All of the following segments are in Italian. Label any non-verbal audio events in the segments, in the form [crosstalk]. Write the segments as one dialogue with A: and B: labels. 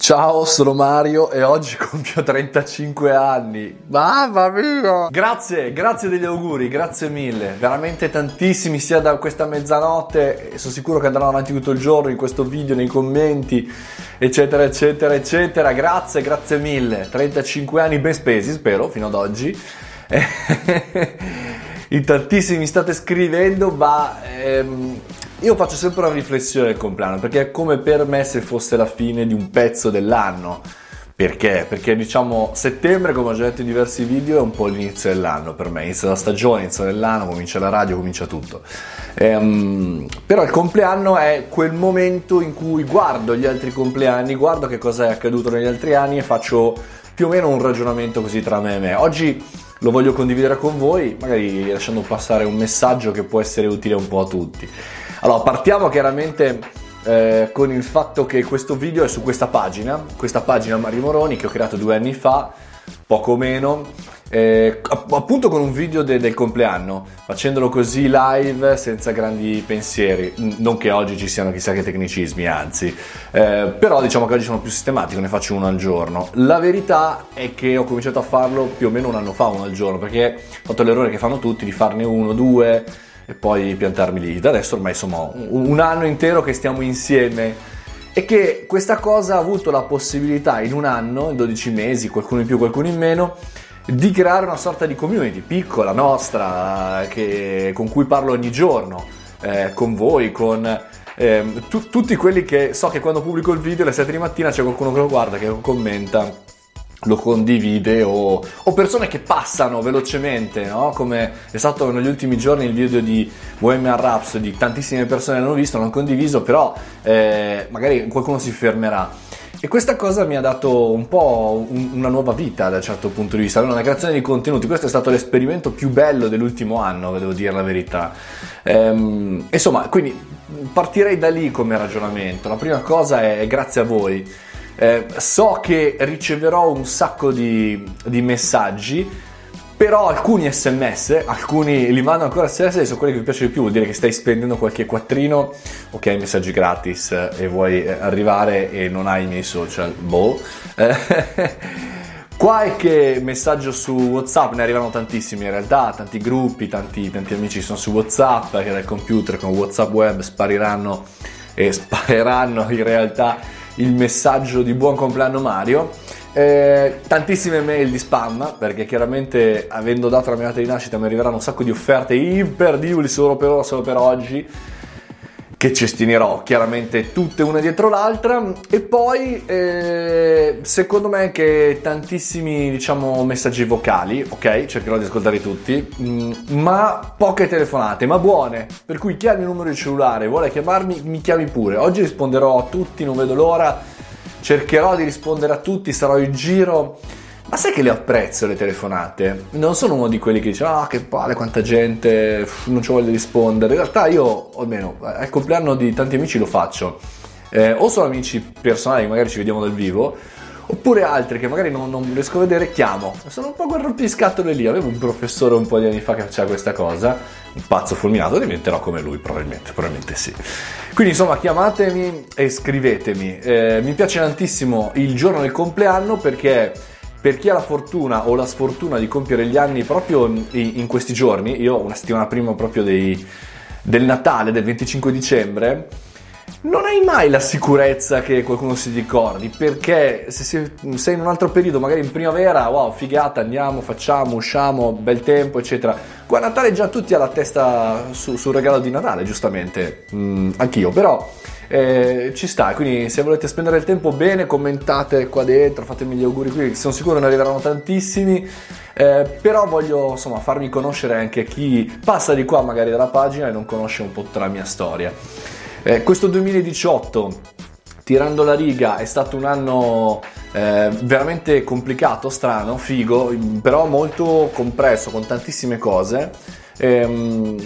A: Ciao, sono Mario e oggi [laughs] compio 35 anni. Mamma mia! Grazie, grazie degli auguri, grazie mille. Veramente tantissimi, sia da questa mezzanotte, sono sicuro che andranno avanti tutto il giorno in questo video, nei commenti, eccetera, eccetera, eccetera. Grazie, grazie mille. 35 anni ben spesi, spero, fino ad oggi. [laughs] in tantissimi state scrivendo, ma ehm, io faccio sempre una riflessione del compleanno perché è come per me se fosse la fine di un pezzo dell'anno. Perché? Perché diciamo settembre, come ho già detto in diversi video, è un po' l'inizio dell'anno per me, inizia la stagione, inizio dell'anno, comincia la radio, comincia tutto. Ehm, però il compleanno è quel momento in cui guardo gli altri compleanni, guardo che cosa è accaduto negli altri anni e faccio più o meno un ragionamento così tra me e me. Oggi lo voglio condividere con voi, magari lasciando passare un messaggio che può essere utile un po' a tutti. Allora, partiamo chiaramente eh, con il fatto che questo video è su questa pagina, questa pagina Mario Moroni che ho creato due anni fa, poco meno, eh, appunto con un video de- del compleanno, facendolo così live senza grandi pensieri. Non che oggi ci siano chissà che tecnicismi, anzi, eh, però diciamo che oggi sono più sistematico, ne faccio uno al giorno. La verità è che ho cominciato a farlo più o meno un anno fa, uno al giorno, perché ho fatto l'errore che fanno tutti di farne uno, due e poi piantarmi lì. Da adesso ormai insomma un anno intero che stiamo insieme e che questa cosa ha avuto la possibilità in un anno, in 12 mesi, qualcuno in più, qualcuno in meno, di creare una sorta di community piccola, nostra, che, con cui parlo ogni giorno, eh, con voi, con eh, tu, tutti quelli che so che quando pubblico il video alle 7 di mattina c'è qualcuno che lo guarda, che lo commenta lo condivide o, o, persone che passano velocemente, no? come è stato negli ultimi giorni il video di Bohemian Rhapsody, tantissime persone l'hanno visto, l'hanno condiviso, però eh, magari qualcuno si fermerà. E questa cosa mi ha dato un po' un, una nuova vita da un certo punto di vista, una creazione di contenuti. Questo è stato l'esperimento più bello dell'ultimo anno, devo dire la verità. Ehm, insomma, quindi partirei da lì come ragionamento. La prima cosa è, è grazie a voi eh, so che riceverò un sacco di, di, messaggi, però alcuni sms, alcuni li mando ancora sms sono quelli che mi piace di più, vuol dire che stai spendendo qualche quattrino ok messaggi gratis e vuoi eh, arrivare e non hai i miei social, boh. [laughs] Qualche messaggio su WhatsApp, ne arrivano tantissimi in realtà, tanti gruppi, tanti, tanti amici sono su WhatsApp che dal computer con WhatsApp web spariranno e [laughs] spareranno in realtà il messaggio di buon compleanno Mario. Eh, tantissime mail di spam perché chiaramente avendo dato la mia data di nascita mi arriveranno un sacco di offerte imperdibili solo per ora, solo per oggi che cestinerò chiaramente tutte una dietro l'altra. E poi eh, secondo me anche tantissimi diciamo messaggi vocali ok? Cercherò di ascoltare tutti. Mm, ma poche telefonate ma buone. Per cui chi ha il mio numero di cellulare vuole chiamarmi mi chiami pure. Oggi risponderò a tutti non vedo l'ora. Cercherò di rispondere a tutti sarò in giro ma sai che le apprezzo le telefonate? Non sono uno di quelli che dice ah che palle quanta gente, non ci voglio rispondere. In realtà io, almeno al compleanno di tanti amici lo faccio. Eh, o sono amici personali magari ci vediamo dal vivo, oppure altri che magari non, non riesco a vedere, chiamo. Sono un po' quel rompiscatole lì. Avevo un professore un po' di anni fa che faceva questa cosa, un pazzo fulminato, diventerò come lui probabilmente, probabilmente sì. Quindi insomma chiamatemi e scrivetemi. Eh, mi piace tantissimo il giorno del compleanno perché per chi ha la fortuna o la sfortuna di compiere gli anni proprio in, questi giorni, io una settimana prima proprio dei, del Natale, del 25 dicembre, non hai mai la sicurezza che qualcuno si ricordi, perché se sei in un altro periodo, magari in primavera, wow, figata, andiamo, facciamo, usciamo, bel tempo, eccetera. Qua a Natale già tutti hanno la testa su, sul regalo di Natale, giustamente, mm, anch'io, però eh, ci sta, quindi se volete spendere il tempo bene commentate qua dentro, fatemi gli auguri qui, sono sicuro ne arriveranno tantissimi, eh, però voglio insomma farmi conoscere anche chi passa di qua magari dalla pagina e non conosce un po' tutta la mia storia. Eh, questo 2018, tirando la riga, è stato un anno eh, veramente complicato, strano, figo, però molto compresso, con tantissime cose. Ehm,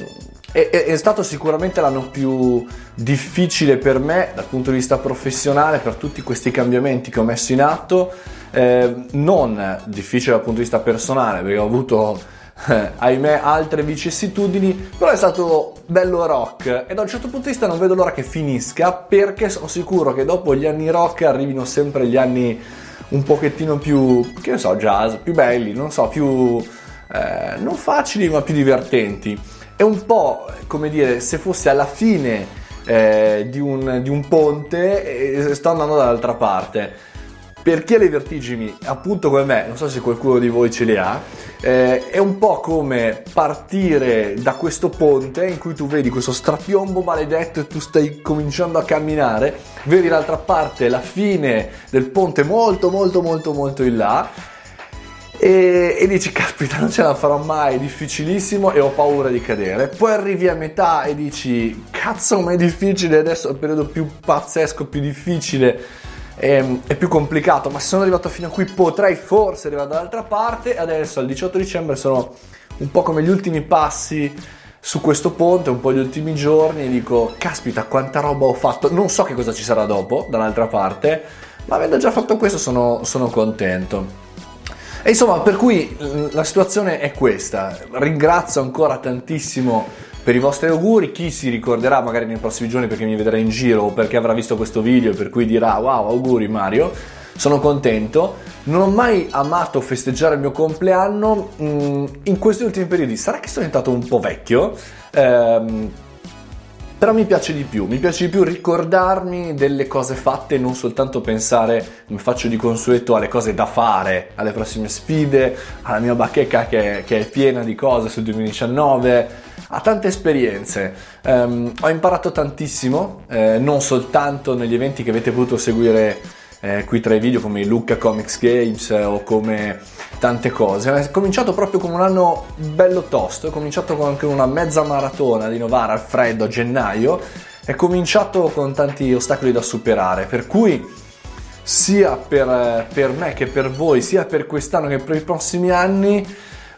A: è, è, stato sicuramente l'anno più difficile per me dal punto di vista professionale per tutti questi cambiamenti che ho messo in atto, eh, non difficile dal punto di vista personale perché ho avuto eh, ahimè altre vicissitudini, però è stato bello rock e da un certo punto di vista non vedo l'ora che finisca perché sono sicuro che dopo gli anni rock arrivino sempre gli anni un pochettino più, che ne so, jazz, più belli, non so, più eh, non facili ma più divertenti. È un po' come dire se fosse alla fine eh, di, un, di, un, ponte e sto andando dall'altra parte. Per chi ha le vertigini, appunto come me, non so se qualcuno di voi ce le ha, eh, è un po' come partire da questo ponte in cui tu vedi questo strapiombo maledetto e tu stai cominciando a camminare, vedi l'altra parte la fine del ponte molto molto molto molto in là e, e, dici caspita non ce la farò mai, è difficilissimo e ho paura di cadere. Poi arrivi a metà e dici cazzo ma è difficile, adesso è il periodo più pazzesco, più difficile è, è, più complicato, ma se sono arrivato fino a qui potrei forse arrivare dall'altra parte. Adesso al 18 dicembre sono un po' come gli ultimi passi su questo ponte, un po' gli ultimi giorni, e dico caspita quanta roba ho fatto, non so che cosa ci sarà dopo dall'altra parte, ma avendo già fatto questo sono, sono contento. E insomma, per cui la situazione è questa. Ringrazio ancora tantissimo per i vostri auguri, chi si ricorderà magari nei prossimi giorni perché mi vedrà in giro o perché avrà visto questo video per cui dirà wow auguri Mario, sono contento, non ho mai amato festeggiare il mio compleanno mm, in questi ultimi periodi, sarà che sono diventato un po' vecchio, ehm, però mi piace di più, mi piace di più ricordarmi delle cose fatte, non soltanto pensare, come faccio di consueto, alle cose da fare, alle prossime sfide, alla mia bacheca che, che è piena di cose sul 2019 ha tante esperienze. Um, ho imparato tantissimo, eh, non soltanto negli eventi che avete potuto seguire eh, qui tra i video come Lucca Comics Games eh, o come tante cose. È cominciato proprio con un anno bello tosto, è cominciato con anche una mezza maratona di Novara al freddo a gennaio, è cominciato con tanti ostacoli da superare, per cui sia per, eh, per me che per voi, sia per quest'anno che per i prossimi anni,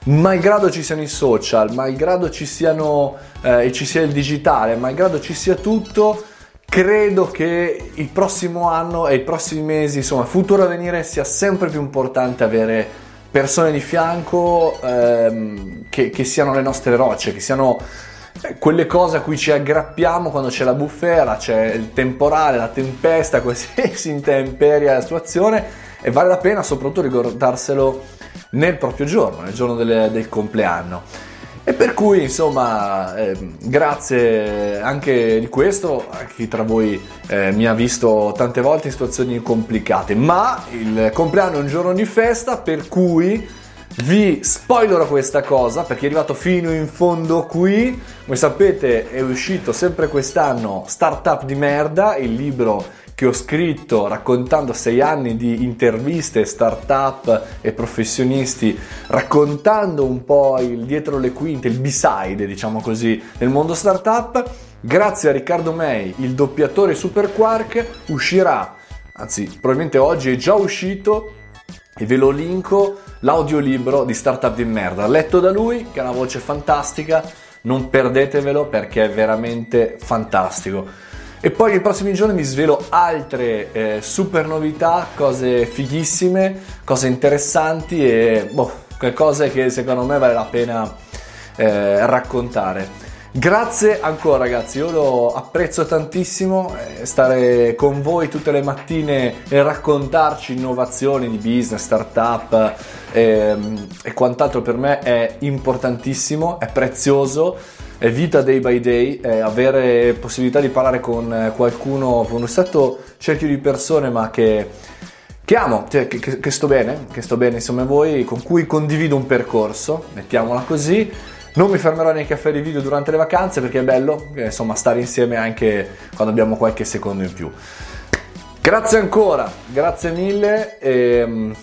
A: malgrado ci siano i social, malgrado ci, siano, eh, ci sia il digitale, malgrado ci sia tutto, credo che il prossimo anno e i prossimi mesi, insomma, futuro a venire sia sempre più importante avere persone di fianco ehm, che, che siano le nostre rocce, che siano eh, quelle cose a cui ci aggrappiamo quando c'è la bufera, c'è il temporale, la tempesta, [laughs] qualsiasi intemperia la situazione e vale la pena soprattutto ricordarselo nel proprio giorno, nel giorno del, del compleanno. E per cui, insomma, eh, grazie anche di questo a chi tra voi eh, mi ha visto tante volte in situazioni complicate, ma il compleanno è un giorno di festa, per cui vi spoilerò questa cosa perché è arrivato fino in fondo qui. Come sapete, è uscito sempre quest'anno Startup di merda, il libro che ho scritto raccontando sei anni di interviste, start-up e professionisti, raccontando un po' il dietro le quinte, il b-side, diciamo così, nel mondo startup. Grazie a Riccardo May, il doppiatore Super Quark, uscirà, anzi probabilmente oggi è già uscito e ve lo linko l'audiolibro di Startup di merda, letto da lui, che ha una voce fantastica, non perdetevelo perché è veramente fantastico. E poi nei prossimi giorni vi svelo altre eh, super novità, cose fighissime, cose interessanti e boh, cose che secondo me vale la pena eh, raccontare. Grazie ancora ragazzi, io lo apprezzo tantissimo eh, stare con voi tutte le mattine e raccontarci innovazioni di business, startup ehm, e quant'altro per me è importantissimo, è prezioso è vita day by day, è avere possibilità di parlare con eh, qualcuno, con un stato cerchio di persone ma che, che amo, cioè, che, che, che, sto bene, che sto bene insieme a voi, con cui condivido un percorso, mettiamola così. Non mi fermerò nei caffè di video durante le vacanze perché è bello, eh, insomma, stare insieme anche quando abbiamo qualche secondo in più. Grazie ancora, grazie mille e ehm,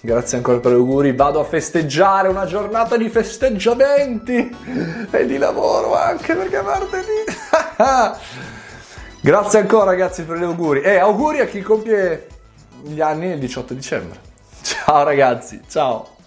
A: Grazie ancora per gli auguri. Vado a festeggiare una giornata di festeggiamenti e di lavoro anche perché è martedì. [laughs] Grazie ancora ragazzi per gli auguri e auguri a chi compie gli anni il 18 dicembre. Ciao ragazzi, ciao.